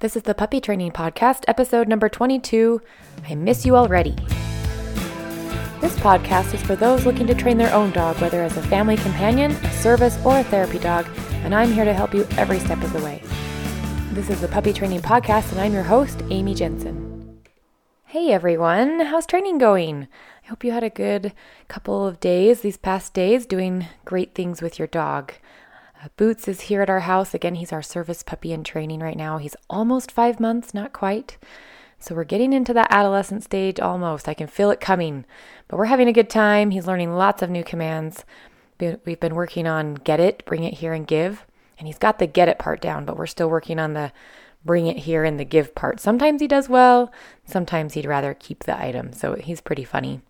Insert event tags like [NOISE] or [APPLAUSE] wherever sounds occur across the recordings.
This is the Puppy Training Podcast, episode number 22. I miss you already. This podcast is for those looking to train their own dog, whether as a family companion, a service, or a therapy dog, and I'm here to help you every step of the way. This is the Puppy Training Podcast, and I'm your host, Amy Jensen. Hey everyone, how's training going? I hope you had a good couple of days, these past days, doing great things with your dog. Boots is here at our house. Again, he's our service puppy in training right now. He's almost five months, not quite. So we're getting into that adolescent stage almost. I can feel it coming. But we're having a good time. He's learning lots of new commands. We've been working on get it, bring it here, and give. And he's got the get it part down, but we're still working on the bring it here and the give part. Sometimes he does well, sometimes he'd rather keep the item. So he's pretty funny.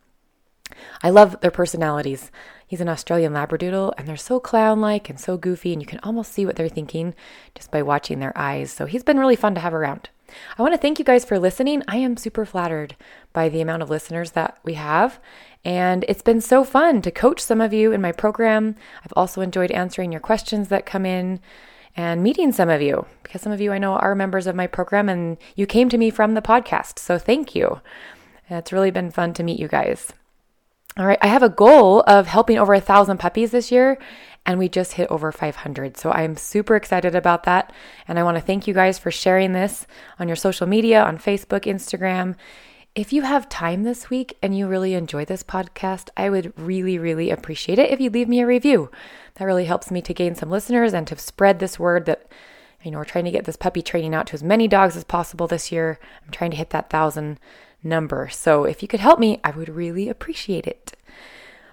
I love their personalities. He's an Australian Labradoodle, and they're so clown like and so goofy, and you can almost see what they're thinking just by watching their eyes. So he's been really fun to have around. I want to thank you guys for listening. I am super flattered by the amount of listeners that we have. And it's been so fun to coach some of you in my program. I've also enjoyed answering your questions that come in and meeting some of you because some of you I know are members of my program and you came to me from the podcast. So thank you. It's really been fun to meet you guys. All right, I have a goal of helping over a thousand puppies this year, and we just hit over 500. So I'm super excited about that. And I want to thank you guys for sharing this on your social media, on Facebook, Instagram. If you have time this week and you really enjoy this podcast, I would really, really appreciate it if you leave me a review. That really helps me to gain some listeners and to spread this word that, you know, we're trying to get this puppy training out to as many dogs as possible this year. I'm trying to hit that thousand number. So if you could help me, I would really appreciate it.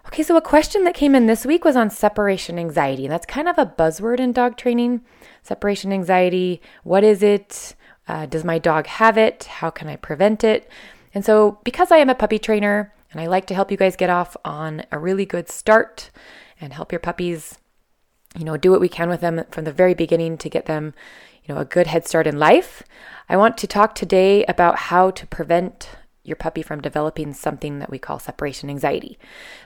Okay, so a question that came in this week was on separation anxiety. And that's kind of a buzzword in dog training. Separation anxiety, what is it? Uh, does my dog have it? How can I prevent it? And so, because I am a puppy trainer and I like to help you guys get off on a really good start and help your puppies, you know, do what we can with them from the very beginning to get them, you know, a good head start in life, I want to talk today about how to prevent your puppy from developing something that we call separation anxiety.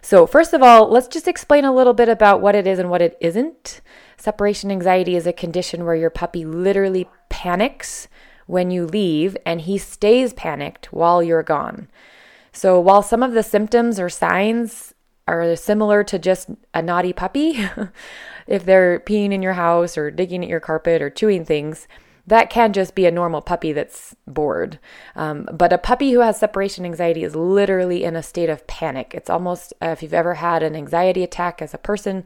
So, first of all, let's just explain a little bit about what it is and what it isn't. Separation anxiety is a condition where your puppy literally panics when you leave and he stays panicked while you're gone. So, while some of the symptoms or signs are similar to just a naughty puppy, [LAUGHS] if they're peeing in your house or digging at your carpet or chewing things, that can just be a normal puppy that's bored. Um, but a puppy who has separation anxiety is literally in a state of panic. It's almost, uh, if you've ever had an anxiety attack as a person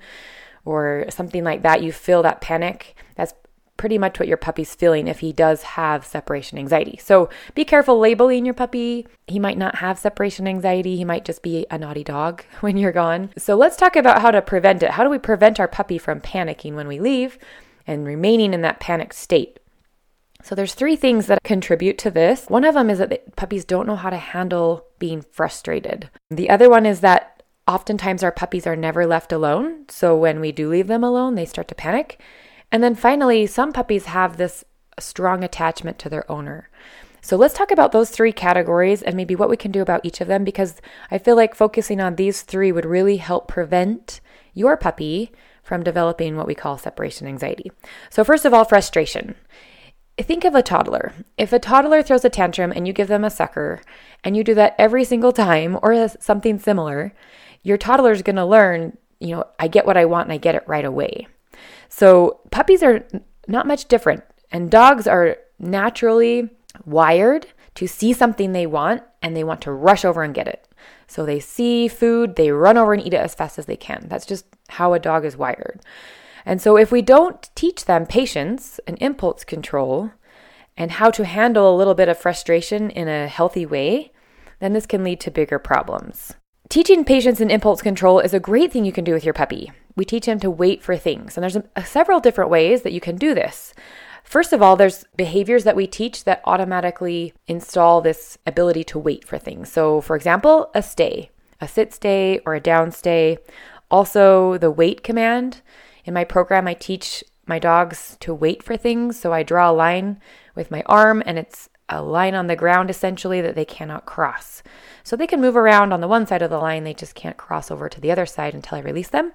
or something like that, you feel that panic. That's pretty much what your puppy's feeling if he does have separation anxiety. So be careful labeling your puppy. He might not have separation anxiety. He might just be a naughty dog [LAUGHS] when you're gone. So let's talk about how to prevent it. How do we prevent our puppy from panicking when we leave and remaining in that panicked state? So there's three things that contribute to this. One of them is that puppies don't know how to handle being frustrated. The other one is that oftentimes our puppies are never left alone. So when we do leave them alone, they start to panic. And then finally, some puppies have this strong attachment to their owner. So let's talk about those three categories and maybe what we can do about each of them because I feel like focusing on these three would really help prevent your puppy from developing what we call separation anxiety. So, first of all, frustration. Think of a toddler. If a toddler throws a tantrum and you give them a sucker, and you do that every single time or something similar, your toddler is going to learn, you know, I get what I want and I get it right away. So puppies are not much different, and dogs are naturally wired to see something they want and they want to rush over and get it. So they see food, they run over and eat it as fast as they can. That's just how a dog is wired. And so, if we don't teach them patience and impulse control and how to handle a little bit of frustration in a healthy way, then this can lead to bigger problems. Teaching patience and impulse control is a great thing you can do with your puppy. We teach him to wait for things, and there's a, several different ways that you can do this. First of all, there's behaviors that we teach that automatically install this ability to wait for things. So, for example, a stay, a sit stay or a down stay. Also, the wait command in my program, I teach my dogs to wait for things. So I draw a line with my arm, and it's a line on the ground essentially that they cannot cross. So they can move around on the one side of the line, they just can't cross over to the other side until I release them.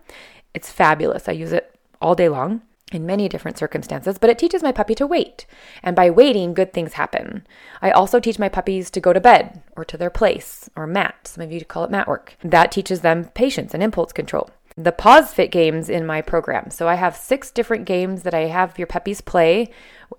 It's fabulous. I use it all day long. in many different circumstances, but it teaches my puppy to wait. And by waiting, good things happen. I also teach my puppies to go to bed or to their place or mat. Some of you call it mat work. That teaches them patience and impulse control. The pause fit games in my program. So I have six different games that I have your puppies play.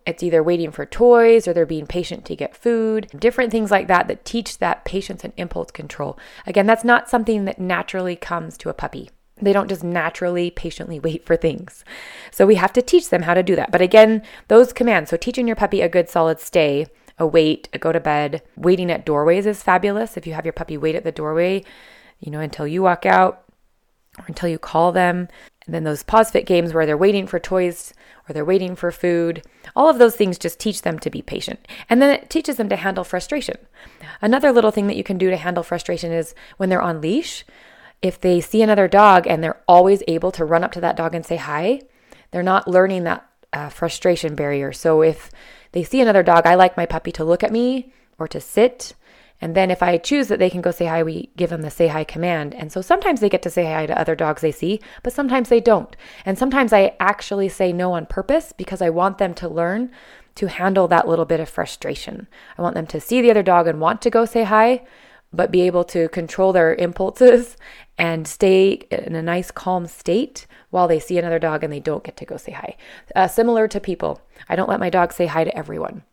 It's either waiting for toys or they're being patient to get food, different things like that that teach that patience and impulse control. Again, that's not something that naturally comes to a puppy. They don't just naturally patiently wait for things. So we have to teach them how to do that. But again, those commands, so teaching your puppy a good solid stay, a wait, a go to bed, waiting at doorways is fabulous. If you have your puppy wait at the doorway, you know, until you walk out or until you call them. And then those pause fit games where they're waiting for toys or they're waiting for food. All of those things just teach them to be patient. And then it teaches them to handle frustration. Another little thing that you can do to handle frustration is when they're on leash, if they see another dog and they're always able to run up to that dog and say hi, they're not learning that uh, frustration barrier. So if they see another dog, I like my puppy to look at me or to sit. And then if I choose that they can go say hi, we give them the say hi command. And so sometimes they get to say hi to other dogs they see, but sometimes they don't. And sometimes I actually say no on purpose because I want them to learn to handle that little bit of frustration. I want them to see the other dog and want to go say hi, but be able to control their impulses [LAUGHS] and stay in a nice calm state while they see another dog and they don't get to go say hi. Uh, similar to people, I don't let my dog say hi to everyone.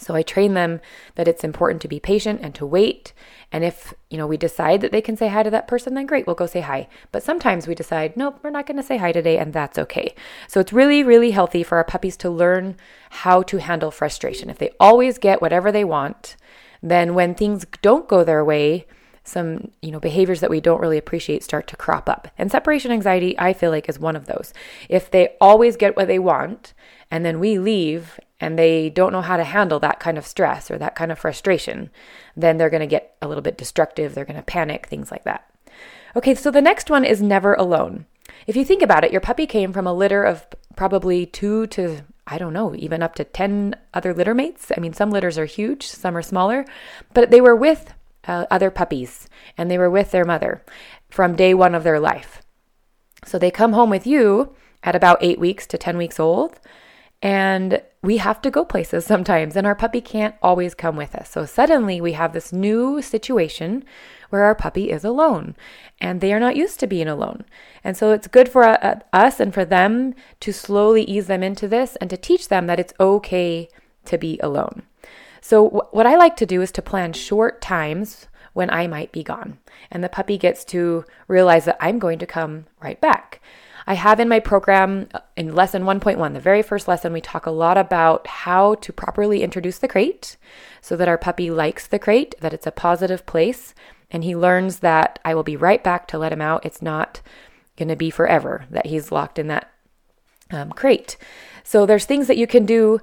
So I train them that it's important to be patient and to wait. And if, you know, we decide that they can say hi to that person, then great, we'll go say hi. But sometimes we decide, nope, we're not going to say hi today, and that's okay. So it's really, really healthy for our puppies to learn how to handle frustration. If they always get whatever they want, then when things don't go their way, some you know behaviors that we don't really appreciate start to crop up. And separation anxiety i feel like is one of those. If they always get what they want and then we leave and they don't know how to handle that kind of stress or that kind of frustration then they're going to get a little bit destructive they're going to panic things like that. Okay so the next one is never alone. If you think about it your puppy came from a litter of probably two to I don't know, even up to 10 other litter mates. I mean, some litters are huge, some are smaller, but they were with uh, other puppies and they were with their mother from day one of their life. So they come home with you at about eight weeks to 10 weeks old. And we have to go places [LAUGHS] sometimes, and our puppy can't always come with us. So suddenly we have this new situation where our puppy is alone and they are not used to being alone. And so it's good for uh, us and for them to slowly ease them into this and to teach them that it's okay to be alone. So, w- what I like to do is to plan short times when I might be gone, and the puppy gets to realize that I'm going to come right back. I have in my program uh, in lesson 1.1, the very first lesson, we talk a lot about how to properly introduce the crate so that our puppy likes the crate, that it's a positive place, and he learns that I will be right back to let him out. It's not going to be forever that he's locked in that um, crate. So there's things that you can do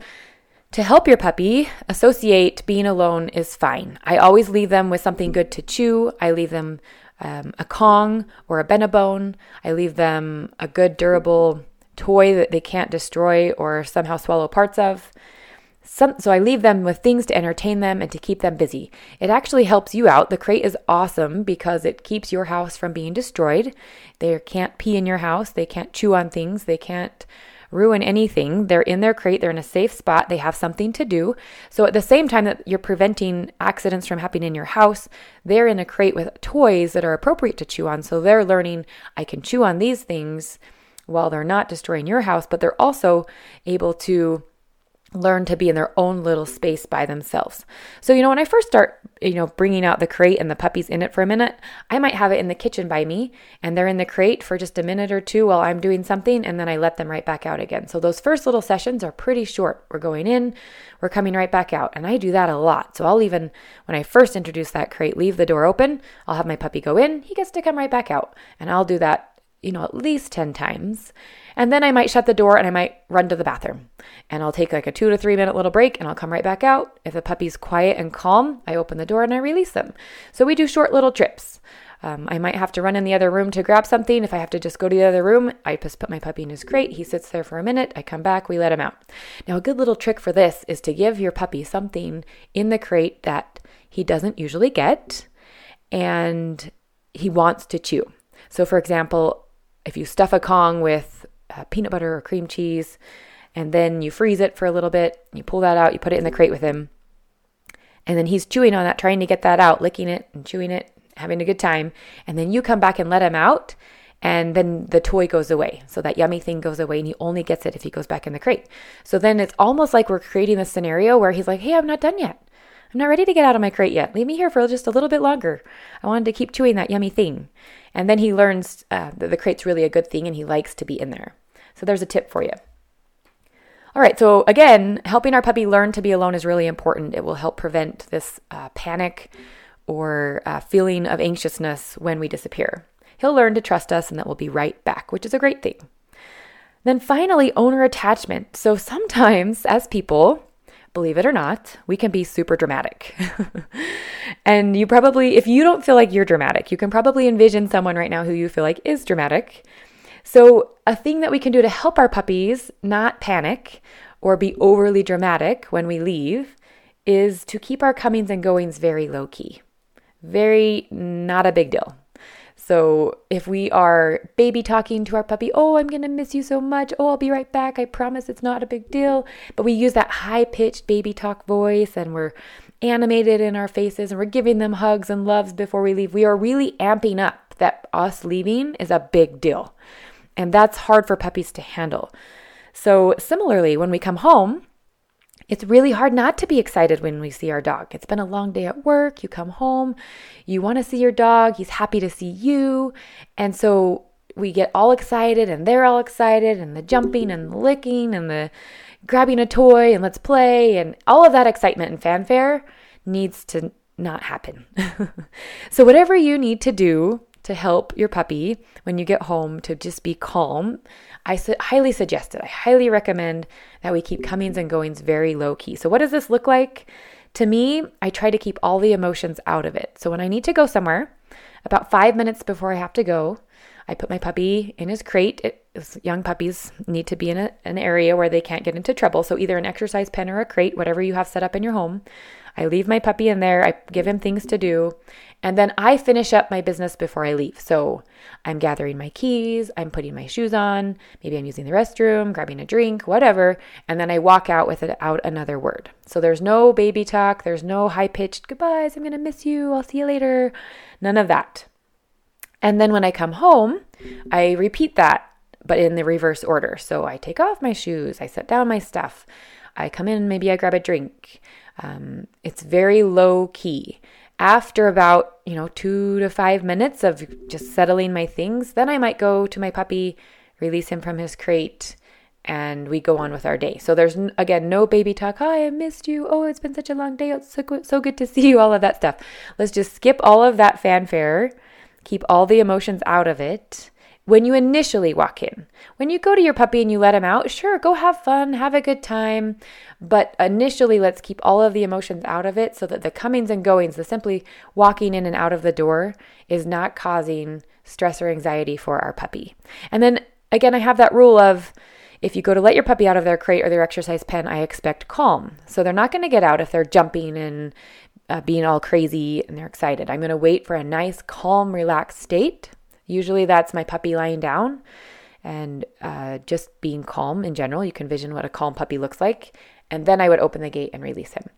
to help your puppy associate being alone is fine. I always leave them with something good to chew. I leave them um, a Kong or a Benebone. I leave them a good, durable toy that they can't destroy or somehow swallow parts of. Some, so I leave them with things to entertain them and to keep them busy. It actually helps you out. The crate is awesome because it keeps your house from being destroyed. They can't pee in your house. They can't chew on things. They can't ruin anything. They're in their crate, they're in a safe spot, they have something to do. So at the same time that you're preventing accidents from happening in your house, they're in a crate with toys that are appropriate to chew on. So they're learning I can chew on these things while they're not destroying your house, but they're also able to learn to be in their own little space by themselves. So, you know, when I first start, you know, bringing out the crate and the puppies in it for a minute, I might have it in the kitchen by me and they're in the crate for just a minute or two while I'm doing something and then I let them right back out again. So, those first little sessions are pretty short. We're going in, we're coming right back out. And I do that a lot. So, I'll even, when I first introduce that crate, leave the door open. I'll have my puppy go in, he gets to come right back out. And I'll do that, you know, at least 10 times. And then I might shut the door and I might run to the bathroom. And I'll take like a two to three minute little break and I'll come right back out. If the puppy's quiet and calm, I open the door and I release them. So we do short little trips. Um, I might have to run in the other room to grab something. If I have to just go to the other room, I just put my puppy in his crate. He sits there for a minute. I come back, we let him out. Now, a good little trick for this is to give your puppy something in the crate that he doesn't usually get and he wants to chew. So, for example, if you stuff a Kong with uh, peanut butter or cream cheese, and then you freeze it for a little bit. You pull that out, you put it in the crate with him. And then he's chewing on that, trying to get that out, licking it and chewing it, having a good time. And then you come back and let him out, and then the toy goes away. So that yummy thing goes away, and he only gets it if he goes back in the crate. So then it's almost like we're creating this scenario where he's like, hey, I'm not done yet. I'm not ready to get out of my crate yet. Leave me here for just a little bit longer. I wanted to keep chewing that yummy thing. And then he learns uh, that the crate's really a good thing and he likes to be in there. So there's a tip for you. All right, so again, helping our puppy learn to be alone is really important. It will help prevent this uh, panic or uh, feeling of anxiousness when we disappear. He'll learn to trust us and that we'll be right back, which is a great thing. Then finally, owner attachment. So sometimes, as people, believe it or not, we can be super dramatic. [LAUGHS] and you probably, if you don't feel like you're dramatic, you can probably envision someone right now who you feel like is dramatic. So, a thing that we can do to help our puppies not panic or be overly dramatic when we leave is to keep our comings and goings very low key. Very not a big deal. So if we are baby talking to our puppy, oh, I'm going to miss you so much. Oh, I'll be right back. I promise it's not a big deal. But we use that high pitched baby talk voice and we're animated in our faces and we're giving them hugs and loves before we leave. We are really amping up that us leaving is a big deal. And that's hard for puppies to handle. So similarly, when we come home, it's really hard not to be excited when we see our dog. It's been a long day at work. You come home, you want to see your dog. He's happy to see you. And so we get all excited, and they're all excited, and the jumping and the licking and the grabbing a toy and let's play, and all of that excitement and fanfare needs to not happen. [LAUGHS] so, whatever you need to do to help your puppy when you get home to just be calm, I su- highly suggest it. I highly recommend that we keep comings and goings very low key. So, what does this look like? To me, I try to keep all the emotions out of it. So, when I need to go somewhere, about five minutes before I have to go, I put my puppy in his crate. It, young puppies need to be in a, an area where they can't get into trouble. So, either an exercise pen or a crate, whatever you have set up in your home. I leave my puppy in there, I give him things to do, and then I finish up my business before I leave. So I'm gathering my keys, I'm putting my shoes on, maybe I'm using the restroom, grabbing a drink, whatever, and then I walk out without another word. So there's no baby talk, there's no high pitched goodbyes, I'm gonna miss you, I'll see you later, none of that. And then when I come home, I repeat that, but in the reverse order. So I take off my shoes, I set down my stuff, I come in, maybe I grab a drink. Um, it's very low key. After about, you know, two to five minutes of just settling my things, then I might go to my puppy, release him from his crate, and we go on with our day. So there's, again, no baby talk. Hi, I missed you. Oh, it's been such a long day. It's so so good to see you. All of that stuff. Let's just skip all of that fanfare, keep all the emotions out of it, when you initially walk in. When you go to your puppy and you let him out, sure, go have fun, have a good time. But initially, let's keep all of the emotions out of it so that the comings and goings, the simply walking in and out of the door, is not causing stress or anxiety for our puppy. And then again, I have that rule of if you go to let your puppy out of their crate or their exercise pen, I expect calm. So they're not going to get out if they're jumping and uh, being all crazy and they're excited. I'm going to wait for a nice, calm, relaxed state Usually that's my puppy lying down and uh, just being calm in general. You can envision what a calm puppy looks like. And then I would open the gate and release him.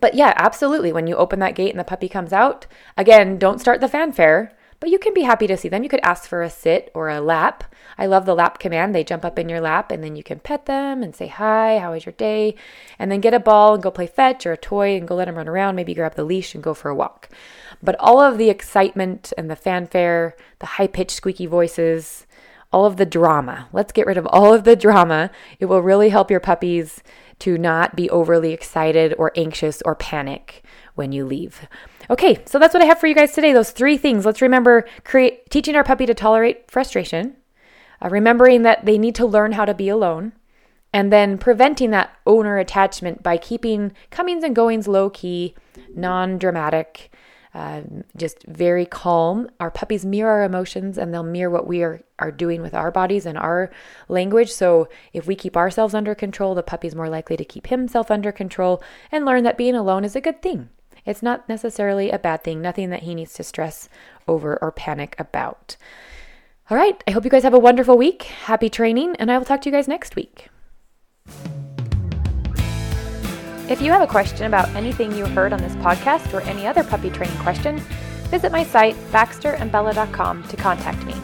But yeah, absolutely. When you open that gate and the puppy comes out, again, don't start the fanfare, but you can be happy to see them. You could ask for a sit or a lap. I love the lap command. They jump up in your lap and then you can pet them and say, Hi, how was your day? And then get a ball and go play fetch or a toy and go let them run around. Maybe grab the leash and go for a walk. But all of the excitement and the fanfare, the high pitched squeaky voices, all of the drama, let's get rid of all of the drama. It will really help your puppies to not be overly excited or anxious or panic when you leave. Okay, so that's what I have for you guys today. Those three things. Let's remember create teaching our puppy to tolerate frustration, uh, remembering that they need to learn how to be alone, and then preventing that owner attachment by keeping comings and goings low key, non dramatic, um, just very calm. Our puppies mirror our emotions and they'll mirror what we are, are doing with our bodies and our language. So if we keep ourselves under control, the puppy's more likely to keep himself under control and learn that being alone is a good thing. It's not necessarily a bad thing, nothing that he needs to stress over or panic about. All right, I hope you guys have a wonderful week. Happy training, and I will talk to you guys next week. If you have a question about anything you heard on this podcast or any other puppy training question, visit my site, baxterandbella.com, to contact me.